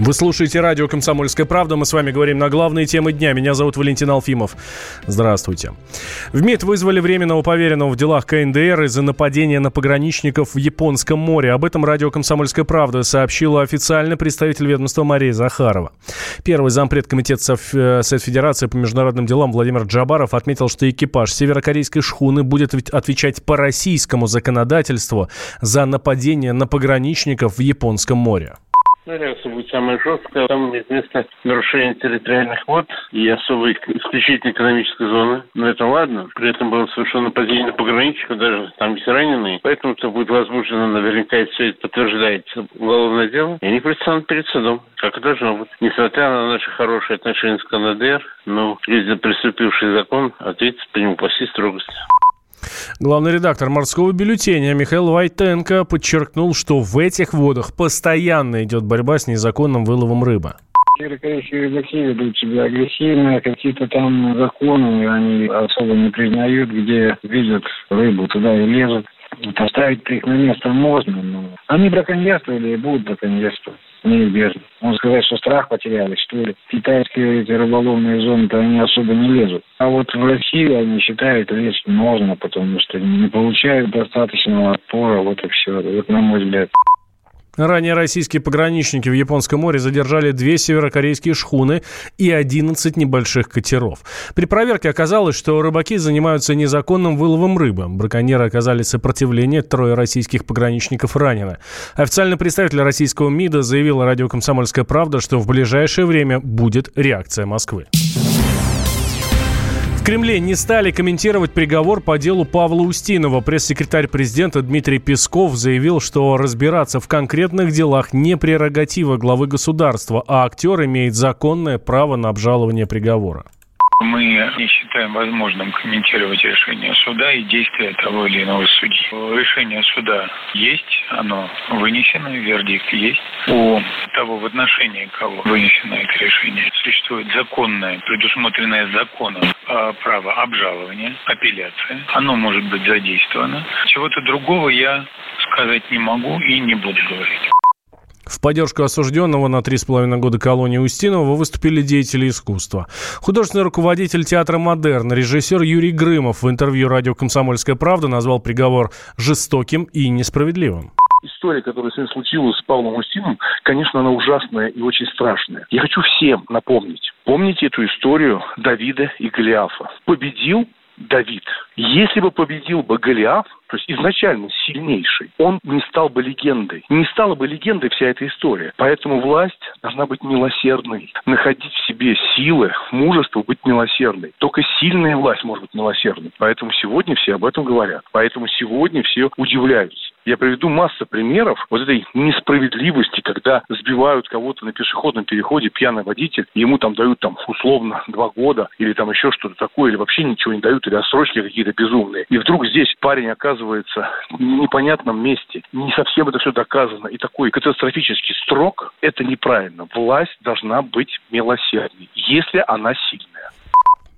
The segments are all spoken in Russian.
Вы слушаете радио «Комсомольская правда». Мы с вами говорим на главные темы дня. Меня зовут Валентин Алфимов. Здравствуйте. В МИД вызвали временного поверенного в делах КНДР из-за нападения на пограничников в Японском море. Об этом радио «Комсомольская правда» сообщила официальный представитель ведомства Мария Захарова. Первый зампред комитета Совет Федерации по международным делам Владимир Джабаров отметил, что экипаж северокорейской шхуны будет отвечать по российскому законодательству за нападение на пограничников в Японском море. Ну, реакция будет самая жесткая. Там имеет место нарушение территориальных вод и особой исключительно экономической зоны. Но это ладно. При этом было совершенно нападение на пограничников, даже там есть раненые. Поэтому это будет возможно, наверняка, и все это подтверждается уголовное дело. И они предстанут перед судом, как и должно быть. Несмотря на наши хорошие отношения с КНДР, но люди, приступивший закон, ответят по нему по всей строгости. Главный редактор морского бюллетеня Михаил Вайтенко подчеркнул, что в этих водах постоянно идет борьба с незаконным выловом рыбы. Северокорейские рыбаки ведут себя агрессивно, какие-то там законы они особо не признают, где видят рыбу, туда и лезут. Поставить их на место можно, но они браконьерствовали и будут браконьерствовать неизбежно. Можно сказать, что страх потеряли, что ли. Китайские эти рыболовные зоны-то они особо не лезут. А вот в России они считают, лезть можно, потому что не получают достаточного отпора, вот и все. Вот на мой взгляд. Ранее российские пограничники в Японском море задержали две северокорейские шхуны и 11 небольших катеров. При проверке оказалось, что рыбаки занимаются незаконным выловом рыбы. Браконьеры оказали сопротивление, трое российских пограничников ранены. Официальный представитель российского МИДа заявил радио «Комсомольская правда», что в ближайшее время будет реакция Москвы. В Кремле не стали комментировать приговор по делу Павла Устинова. Пресс-секретарь президента Дмитрий Песков заявил, что разбираться в конкретных делах не прерогатива главы государства, а актер имеет законное право на обжалование приговора. Мы не считаем возможным комментировать решение суда и действия того или иного судьи. Решение суда есть, оно вынесено, вердикт есть. У того, в отношении кого вынесено это решение, существует законное, предусмотренное законом а, право обжалования, апелляция. Оно может быть задействовано. Чего-то другого я сказать не могу и не буду говорить. В поддержку осужденного на три с половиной года колонии Устинова выступили деятели искусства. Художественный руководитель театра «Модерн», режиссер Юрий Грымов в интервью радио «Комсомольская правда» назвал приговор жестоким и несправедливым история, которая сегодня случилась с Павлом Устином, конечно, она ужасная и очень страшная. Я хочу всем напомнить. Помните эту историю Давида и Голиафа? Победил Давид. Если бы победил бы Голиаф, то есть изначально сильнейший, он не стал бы легендой. Не стала бы легендой вся эта история. Поэтому власть должна быть милосердной, находить в себе силы, мужество быть милосердной. Только сильная власть может быть милосердной. Поэтому сегодня все об этом говорят. Поэтому сегодня все удивляются. Я приведу массу примеров вот этой несправедливости, когда сбивают кого-то на пешеходном переходе, пьяный водитель, ему там дают там условно два года или там еще что-то такое, или вообще ничего не дают, или отсрочки какие-то безумные. И вдруг здесь парень оказывается в непонятном месте, не совсем это все доказано, и такой катастрофический строк, это неправильно. Власть должна быть милосердной, если она сильная.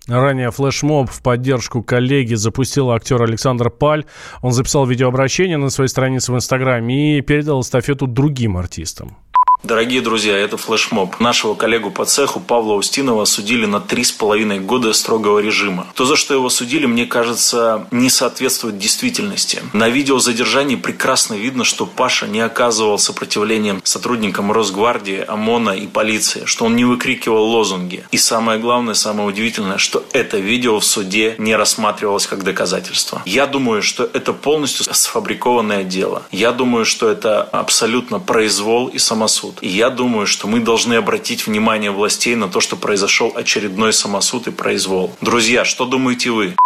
Ранее флешмоб в поддержку коллеги запустил актер Александр Паль. Он записал видеообращение на своей странице в Инстаграме и передал эстафету другим артистам. Дорогие друзья, это флешмоб. Нашего коллегу по цеху Павла Устинова судили на три с половиной года строгого режима. То, за что его судили, мне кажется, не соответствует действительности. На видео задержания прекрасно видно, что Паша не оказывал сопротивлением сотрудникам Росгвардии, ОМОНа и полиции, что он не выкрикивал лозунги. И самое главное, самое удивительное, что это видео в суде не рассматривалось как доказательство. Я думаю, что это полностью сфабрикованное дело. Я думаю, что это абсолютно произвол и самосуд самосуд. И я думаю, что мы должны обратить внимание властей на то, что произошел очередной самосуд и произвол. Друзья, что думаете вы?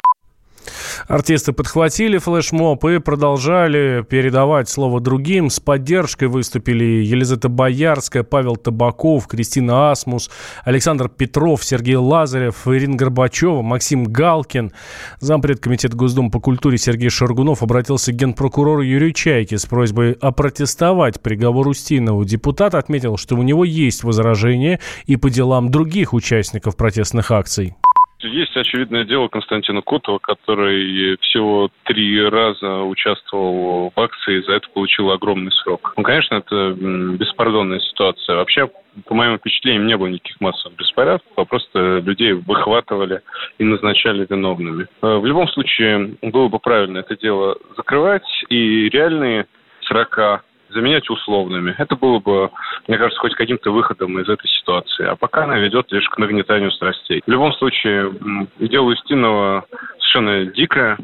Артисты подхватили флешмоб и продолжали передавать слово другим. С поддержкой выступили Елизавета Боярская, Павел Табаков, Кристина Асмус, Александр Петров, Сергей Лазарев, Ирина Горбачева, Максим Галкин. Зампред комитета Госдумы по культуре Сергей Шаргунов обратился к генпрокурору Юрию Чайке с просьбой опротестовать приговор Устинову. Депутат отметил, что у него есть возражения и по делам других участников протестных акций. Есть очевидное дело Константина Котова, который всего три раза участвовал в акции и за это получил огромный срок. Ну, конечно, это беспардонная ситуация. Вообще, по моим впечатлениям, не было никаких массовых беспорядков, а просто людей выхватывали и назначали виновными. Э, в любом случае, было бы правильно это дело закрывать, и реальные срока заменять условными. Это было бы, мне кажется, хоть каким-то выходом из этой ситуации. А пока она ведет лишь к нагнетанию страстей. В любом случае, дело Устинова совершенно дикое.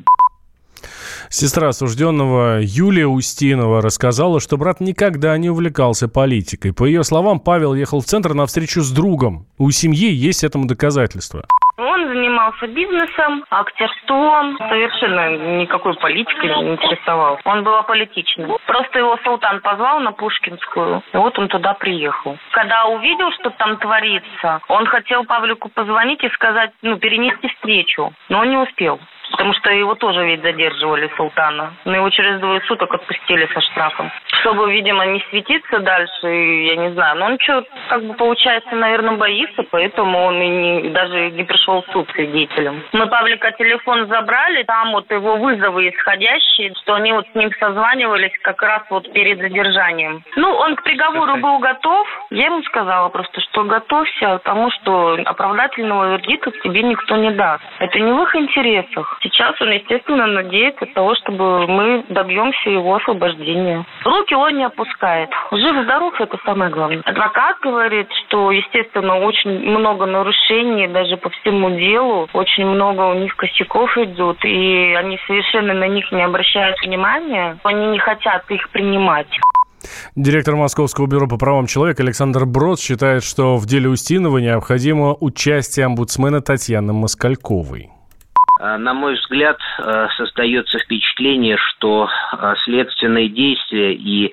Сестра осужденного Юлия Устинова рассказала, что брат никогда не увлекался политикой. По ее словам, Павел ехал в центр на встречу с другом. У семьи есть этому доказательства. Он занимался бизнесом, актерством, совершенно никакой политикой не интересовал. Он был аполитичный. Просто его султан позвал на Пушкинскую, и вот он туда приехал. Когда увидел, что там творится, он хотел Павлику позвонить и сказать, ну, перенести встречу, но он не успел. Потому что его тоже ведь задерживали султана. Но его через двое суток отпустили со штрафом. Чтобы, видимо, не светиться дальше, я не знаю. Но он что, как бы, получается, наверное, боится, поэтому он и не, даже не пришел в суд свидетелем. Мы Павлика телефон забрали, там вот его вызовы исходящие, что они вот с ним созванивались как раз вот перед задержанием. Ну, он к приговору был готов. Я ему сказала просто, что готовься, потому что оправдательного вердикта тебе никто не даст. Это не в их интересах. Сейчас он, естественно, надеется того, чтобы мы добьемся его освобождения. Руки он не опускает. Жив-здоров – это самое главное. Адвокат говорит, что, естественно, очень много нарушений даже по всему делу. Очень много у них косяков идут, и они совершенно на них не обращают внимания. Они не хотят их принимать. Директор Московского бюро по правам человека Александр Брод считает, что в деле Устинова необходимо участие омбудсмена Татьяны Москальковой. Э, на мой взгляд, э, создается впечатление, что э, следственные действия и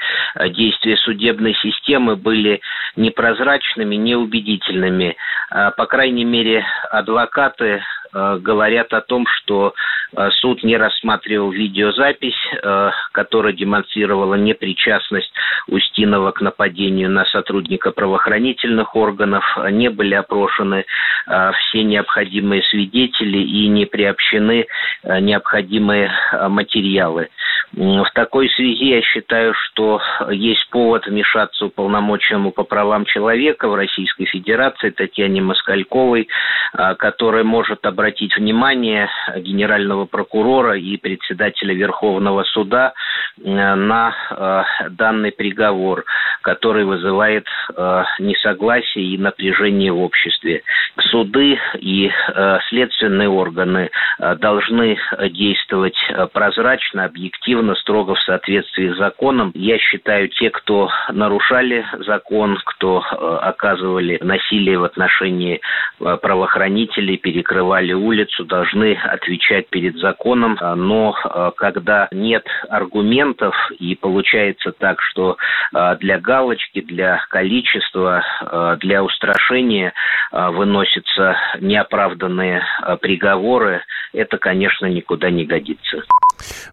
действия судебной системы были непрозрачными, неубедительными. По крайней мере, адвокаты говорят о том, что э, суд не рассматривал видеозапись, э, которая демонстрировала непричастность Устинова к нападению на сотрудника правоохранительных органов, не были опрошены все необходимые свидетели и не приобщены необходимые материалы. В такой связи я считаю, что есть повод вмешаться уполномоченному по правам человека в Российской Федерации Татьяне Москальковой, которая может обратить внимание генерального прокурора и председателя Верховного суда э, на э, данный приговор, который вызывает э, несогласие и напряжение в обществе. Суды и следственные органы должны действовать прозрачно, объективно, строго в соответствии с законом. Я считаю, те, кто нарушали закон, кто оказывали насилие в отношении правоохранителей, перекрывали улицу, должны отвечать перед законом, а, но а, когда нет аргументов и получается так, что а, для галочки, для количества, для устрашения выносятся неоправданные приговоры, это, конечно, никуда не годится.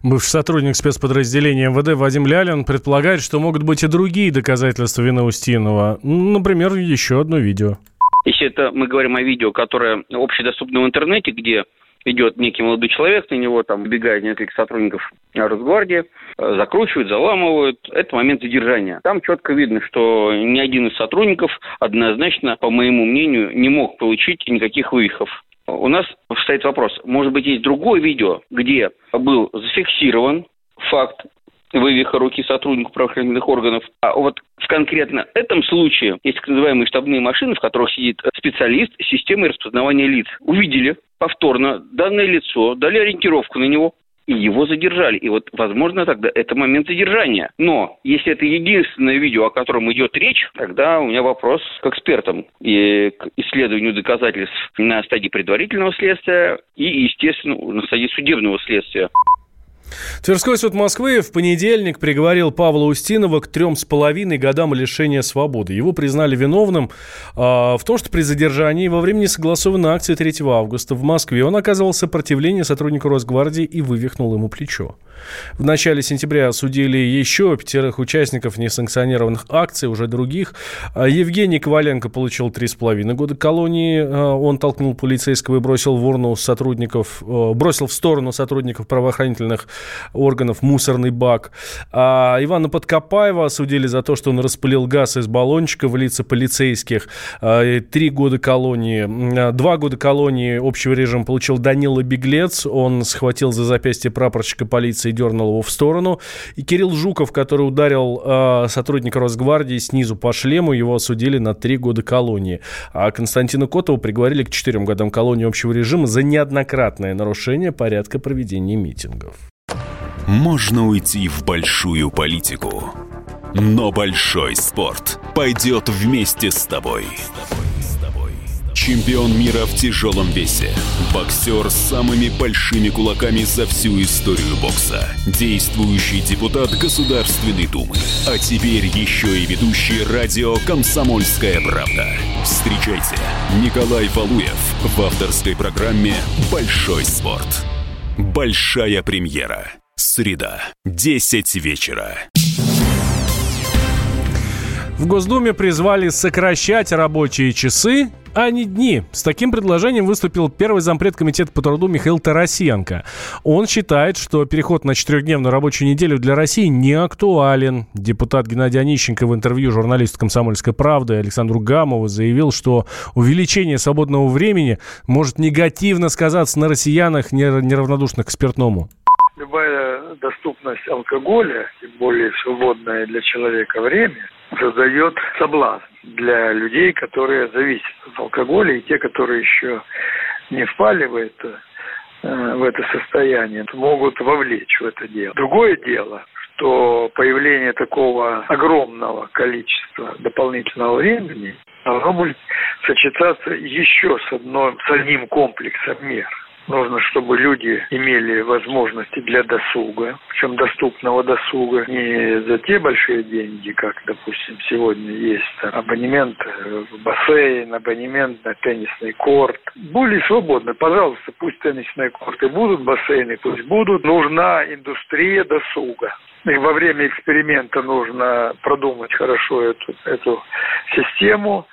Бывший сотрудник спецподразделения МВД Вадим Лялин предполагает, что могут быть и другие доказательства вины Устинова. Например, еще одно видео. Если это мы говорим о видео, которое общедоступно в интернете, где идет некий молодой человек, на него там убегает несколько сотрудников Росгвардии, э, закручивают, заламывают. Это момент задержания. Там четко видно, что ни один из сотрудников однозначно, по моему мнению, не мог получить никаких вывихов. У нас стоит вопрос, может быть, есть другое видео, где был зафиксирован факт вывиха руки сотруднику правоохранительных органов. А вот в конкретно этом случае есть так называемые штабные машины, в которых сидит специалист системы распознавания лиц. Увидели повторно данное лицо, дали ориентировку на него, и его задержали. И вот, возможно, тогда это момент задержания. Но если это единственное видео, о котором идет речь, тогда у меня вопрос к экспертам и к исследованию доказательств на стадии предварительного следствия и, естественно, на стадии судебного следствия. Тверской суд Москвы в понедельник приговорил Павла Устинова к трем с половиной годам лишения свободы. Его признали виновным э, в том, что при задержании во время несогласованной акции 3 августа в Москве он оказывал сопротивление сотруднику Росгвардии и вывихнул ему плечо. В начале сентября осудили еще пятерых участников несанкционированных акций, уже других. А Евгений Коваленко получил 3,5 года колонии. А, он толкнул полицейского и бросил в урну сотрудников, бросил в сторону сотрудников правоохранительных органов мусорный бак. А Ивана Подкопаева осудили за то, что он распылил газ из баллончика в лица полицейских. Три года колонии. Два года колонии общего режима получил Данила Беглец. Он схватил за запястье прапорщика полиции дернул его в сторону. И Кирилл Жуков, который ударил э, сотрудника Росгвардии снизу по шлему, его осудили на три года колонии. А Константина Котова приговорили к четырем годам колонии общего режима за неоднократное нарушение порядка проведения митингов. Можно уйти в большую политику, но большой спорт пойдет вместе с тобой. Чемпион мира в тяжелом весе. Боксер с самыми большими кулаками за всю историю бокса. Действующий депутат Государственной Думы. А теперь еще и ведущий радио «Комсомольская правда». Встречайте Николай Валуев в авторской программе «Большой спорт». Большая премьера. Среда. 10 вечера. В Госдуме призвали сокращать рабочие часы а не дни. С таким предложением выступил первый зампред комитета по труду Михаил Тарасенко. Он считает, что переход на четырехдневную рабочую неделю для России не актуален. Депутат Геннадий Онищенко в интервью журналисту «Комсомольской правды» Александру Гамову заявил, что увеличение свободного времени может негативно сказаться на россиянах, неравнодушных к спиртному любая доступность алкоголя, тем более свободное для человека время, создает соблазн для людей, которые зависят от алкоголя, и те, которые еще не впали в это, э, в это состояние, могут вовлечь в это дело. Другое дело, что появление такого огромного количества дополнительного времени должно будет сочетаться еще с, одной, с одним комплексом мер – Нужно, чтобы люди имели возможности для досуга, причем доступного досуга, не за те большие деньги, как, допустим, сегодня есть абонемент в бассейн, абонемент на теннисный корт. Более свободно, пожалуйста, пусть теннисные корты будут, бассейны пусть будут. Нужна индустрия досуга. И во время эксперимента нужно продумать хорошо эту, эту систему,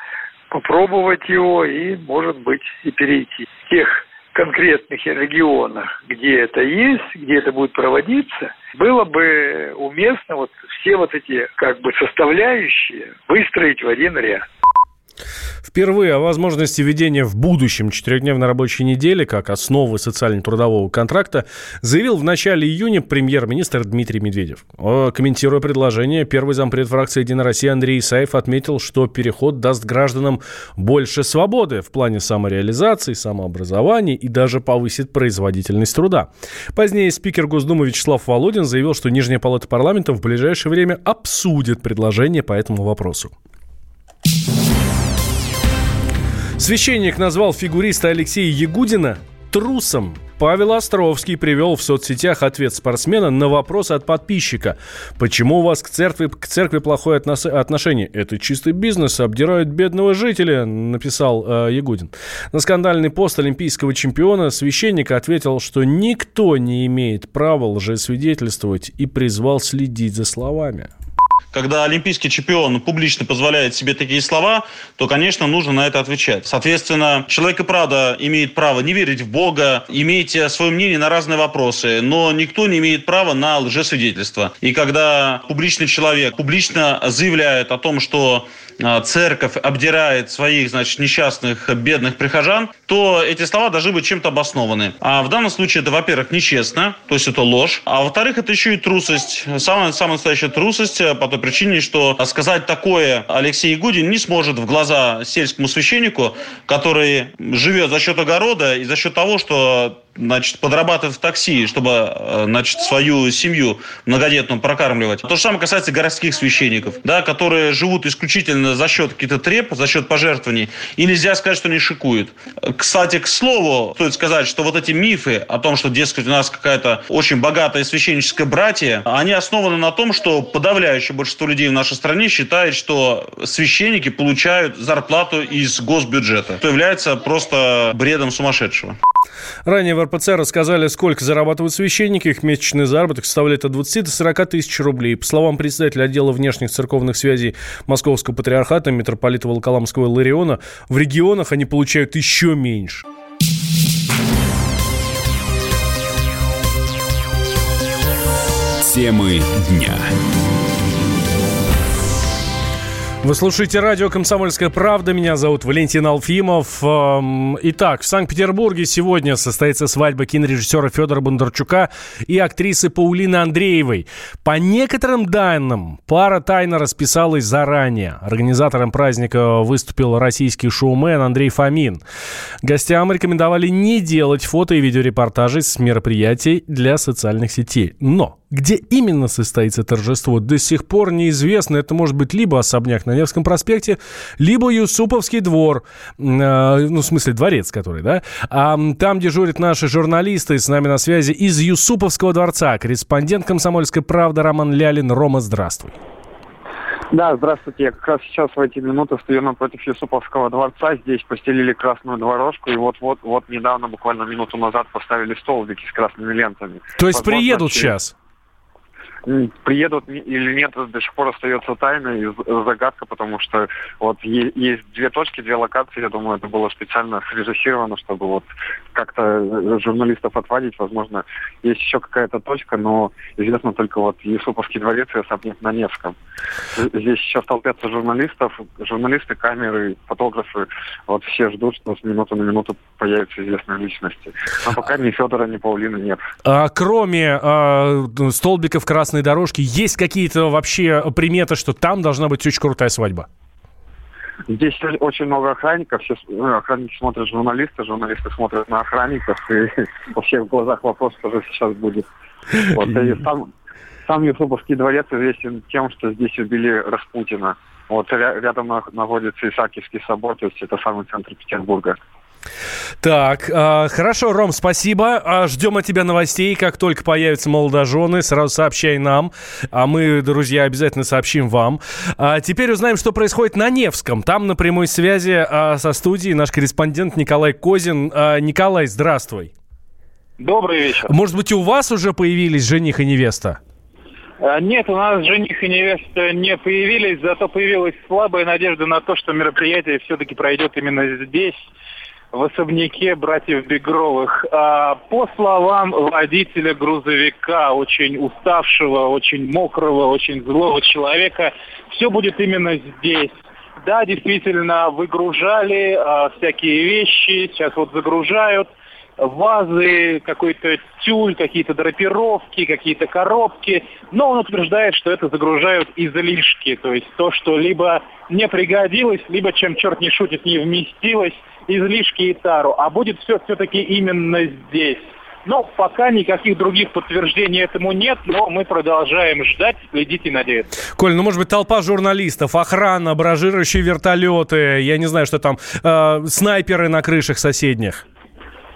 попробовать его и, может быть, и перейти. Тех конкретных регионах, где это есть, где это будет проводиться, было бы уместно вот все вот эти как бы составляющие выстроить в один ряд. Впервые о возможности введения в будущем четырехдневной рабочей недели как основы социально-трудового контракта заявил в начале июня премьер-министр Дмитрий Медведев. Комментируя предложение, первый зампред фракции «Единая Россия» Андрей Исаев отметил, что переход даст гражданам больше свободы в плане самореализации, самообразования и даже повысит производительность труда. Позднее спикер Госдумы Вячеслав Володин заявил, что Нижняя палата парламента в ближайшее время обсудит предложение по этому вопросу. Священник назвал фигуриста Алексея Ягудина трусом. Павел Островский привел в соцсетях ответ спортсмена на вопрос от подписчика. Почему у вас к церкви, к церкви плохое отношение? Это чистый бизнес, обдирают бедного жителя, написал э, Ягудин. На скандальный пост олимпийского чемпиона священник ответил, что никто не имеет права лжесвидетельствовать и призвал следить за словами когда олимпийский чемпион публично позволяет себе такие слова, то, конечно, нужно на это отвечать. Соответственно, человек и правда имеет право не верить в Бога, иметь свое мнение на разные вопросы, но никто не имеет права на лжесвидетельство. И когда публичный человек публично заявляет о том, что церковь обдирает своих, значит, несчастных, бедных прихожан, то эти слова должны быть чем-то обоснованы. А в данном случае это, во-первых, нечестно, то есть это ложь, а во-вторых, это еще и трусость. Самая, самая настоящая трусость э, по той причине, что сказать такое Алексей Ягудин не сможет в глаза сельскому священнику, который живет за счет огорода и за счет того, что значит, подрабатывает в такси, чтобы, э, значит, свою семью многодетную прокармливать. То же самое касается городских священников, да, которые живут исключительно за счет каких-то треп, за счет пожертвований, и нельзя сказать, что они шикуют. Кстати, к слову, стоит сказать, что вот эти мифы о том, что, дескать, у нас какая-то очень богатая священническая братья, они основаны на том, что подавляющее большинство людей в нашей стране считает, что священники получают зарплату из госбюджета, что является просто бредом сумасшедшего. Ранее в РПЦ рассказали, сколько зарабатывают священники. Их месячный заработок составляет от 20 до 40 тысяч рублей. По словам председателя отдела внешних церковных связей Московского патриархата митрополита Волоколамского Лариона, в регионах они получают еще меньше. Темы дня. Вы слушаете радио «Комсомольская правда». Меня зовут Валентин Алфимов. Эм, итак, в Санкт-Петербурге сегодня состоится свадьба кинорежиссера Федора Бондарчука и актрисы Паулины Андреевой. По некоторым данным, пара тайно расписалась заранее. Организатором праздника выступил российский шоумен Андрей Фомин. Гостям рекомендовали не делать фото и видеорепортажей с мероприятий для социальных сетей. Но где именно состоится торжество, до сих пор неизвестно. Это может быть либо особняк на Невском проспекте, либо Юсуповский двор, э, ну, в смысле, дворец который, да? А там дежурят наши журналисты, с нами на связи из Юсуповского дворца, корреспондент «Комсомольской правды» Роман Лялин. Рома, здравствуй. Да, здравствуйте. Я как раз сейчас в эти минуты стою напротив Юсуповского дворца. Здесь постелили красную дорожку, и вот-вот, вот недавно, буквально минуту назад, поставили столбики с красными лентами. То есть Возможно, приедут через... сейчас? Приедут или нет, до сих пор остается тайной и загадка, потому что вот есть две точки, две локации, я думаю, это было специально срежиссировано, чтобы вот как-то журналистов отводить, возможно, есть еще какая-то точка, но известно только вот Юсуповский дворец и особняк на Невском. Здесь сейчас толпятся журналистов, журналисты, камеры, фотографы, вот все ждут, что с минуты на минуту появятся известные личности. Но пока ни Федора, ни Паулины нет. А, кроме а, столбиков красных красной дорожке. Есть какие-то вообще приметы, что там должна быть очень крутая свадьба? Здесь очень много охранников, все ну, охранники смотрят журналисты, журналисты смотрят на охранников, и во всех глазах вопрос тоже сейчас будет. Вот, и сам, сам Юсуповский дворец известен тем, что здесь убили Распутина. Вот рядом находится Исаакиевский собор, то есть это самый центр Петербурга. Так, э, хорошо, Ром, спасибо. А, ждем от тебя новостей. Как только появятся молодожены, сразу сообщай нам. А мы, друзья, обязательно сообщим вам. А теперь узнаем, что происходит на Невском. Там на прямой связи а, со студией наш корреспондент Николай Козин. А, Николай, здравствуй. Добрый вечер. Может быть, у вас уже появились жених и невеста? Нет, у нас жених и невеста не появились, зато появилась слабая надежда на то, что мероприятие все-таки пройдет именно здесь, в особняке братьев Бегровых. А, по словам водителя грузовика, очень уставшего, очень мокрого, очень злого человека, все будет именно здесь. Да, действительно, выгружали а, всякие вещи, сейчас вот загружают – вазы, какой-то тюль, какие-то драпировки, какие-то коробки. Но он утверждает, что это загружают излишки. То есть то, что либо не пригодилось, либо, чем черт не шутит, не вместилось, излишки и тару. А будет все все-таки именно здесь. Но пока никаких других подтверждений этому нет, но мы продолжаем ждать, следить и надеяться. Коль, ну может быть толпа журналистов, охрана, баражирующие вертолеты, я не знаю, что там, э, снайперы на крышах соседних.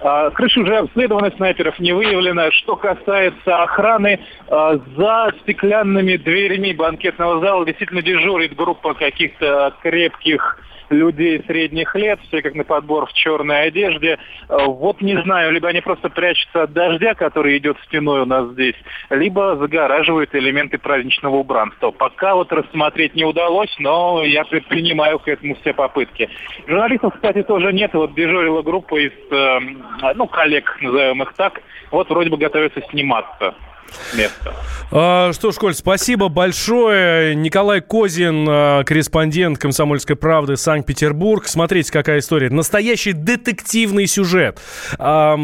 А, крыши уже обследованы, снайперов не выявлено. Что касается охраны, а, за стеклянными дверями банкетного зала действительно дежурит группа каких-то крепких людей средних лет, все как на подбор в черной одежде. Э, вот не знаю, либо они просто прячутся от дождя, который идет стеной у нас здесь, либо загораживают элементы праздничного убранства. Пока вот рассмотреть не удалось, но я предпринимаю к этому все попытки. Журналистов, кстати, тоже нет. Вот дежурила группа из, э, ну, коллег, назовем их так. Вот вроде бы готовятся сниматься место. А, что ж, Коль, спасибо большое. Николай Козин, а, корреспондент «Комсомольской правды» Санкт-Петербург. Смотрите, какая история. Настоящий детективный сюжет. А,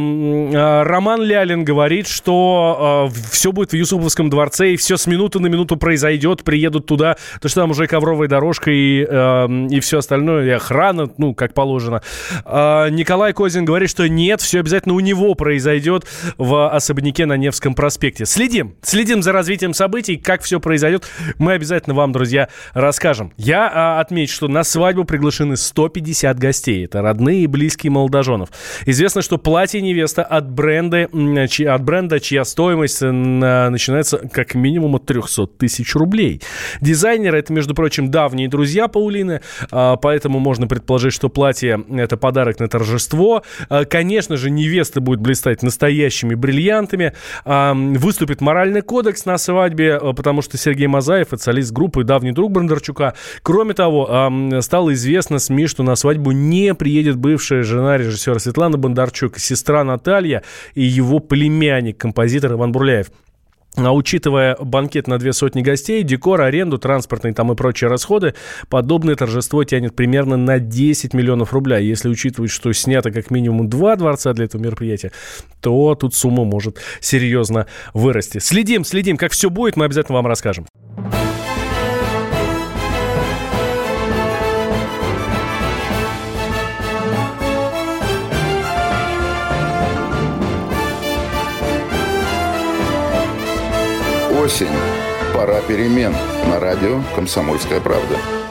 Роман Лялин говорит, что все будет в Юсуповском дворце, и все с минуты на минуту произойдет, приедут туда, то что там уже ковровая дорожка и, и все остальное, и охрана, ну, как положено. Николай Козин говорит, что нет, все обязательно у него произойдет в особняке на Невском проспекте. Следим. Следим за развитием событий. Как все произойдет, мы обязательно вам, друзья, расскажем. Я а, отмечу, что на свадьбу приглашены 150 гостей. Это родные и близкие молодоженов. Известно, что платье невеста от бренда, от бренда чья стоимость э, начинается как минимум от 300 тысяч рублей. Дизайнеры это, между прочим, давние друзья Паулины, а, поэтому можно предположить, что платье это подарок на торжество. А, конечно же, невеста будет блистать настоящими бриллиантами. А, выступит моральный кодекс на свадьбе, потому что Сергей Мазаев, это группы, давний друг Бондарчука. Кроме того, стало известно СМИ, что на свадьбу не приедет бывшая жена режиссера Светлана Бондарчук, сестра Наталья и его племянник, композитор Иван Бурляев. А учитывая банкет на две сотни гостей, декор, аренду, транспортные там и прочие расходы, подобное торжество тянет примерно на 10 миллионов рублей. Если учитывать, что снято как минимум два дворца для этого мероприятия, то тут сумма может серьезно вырасти. Следим, следим, как все будет, мы обязательно вам расскажем. Осень. Пора перемен. На радио «Комсомольская правда».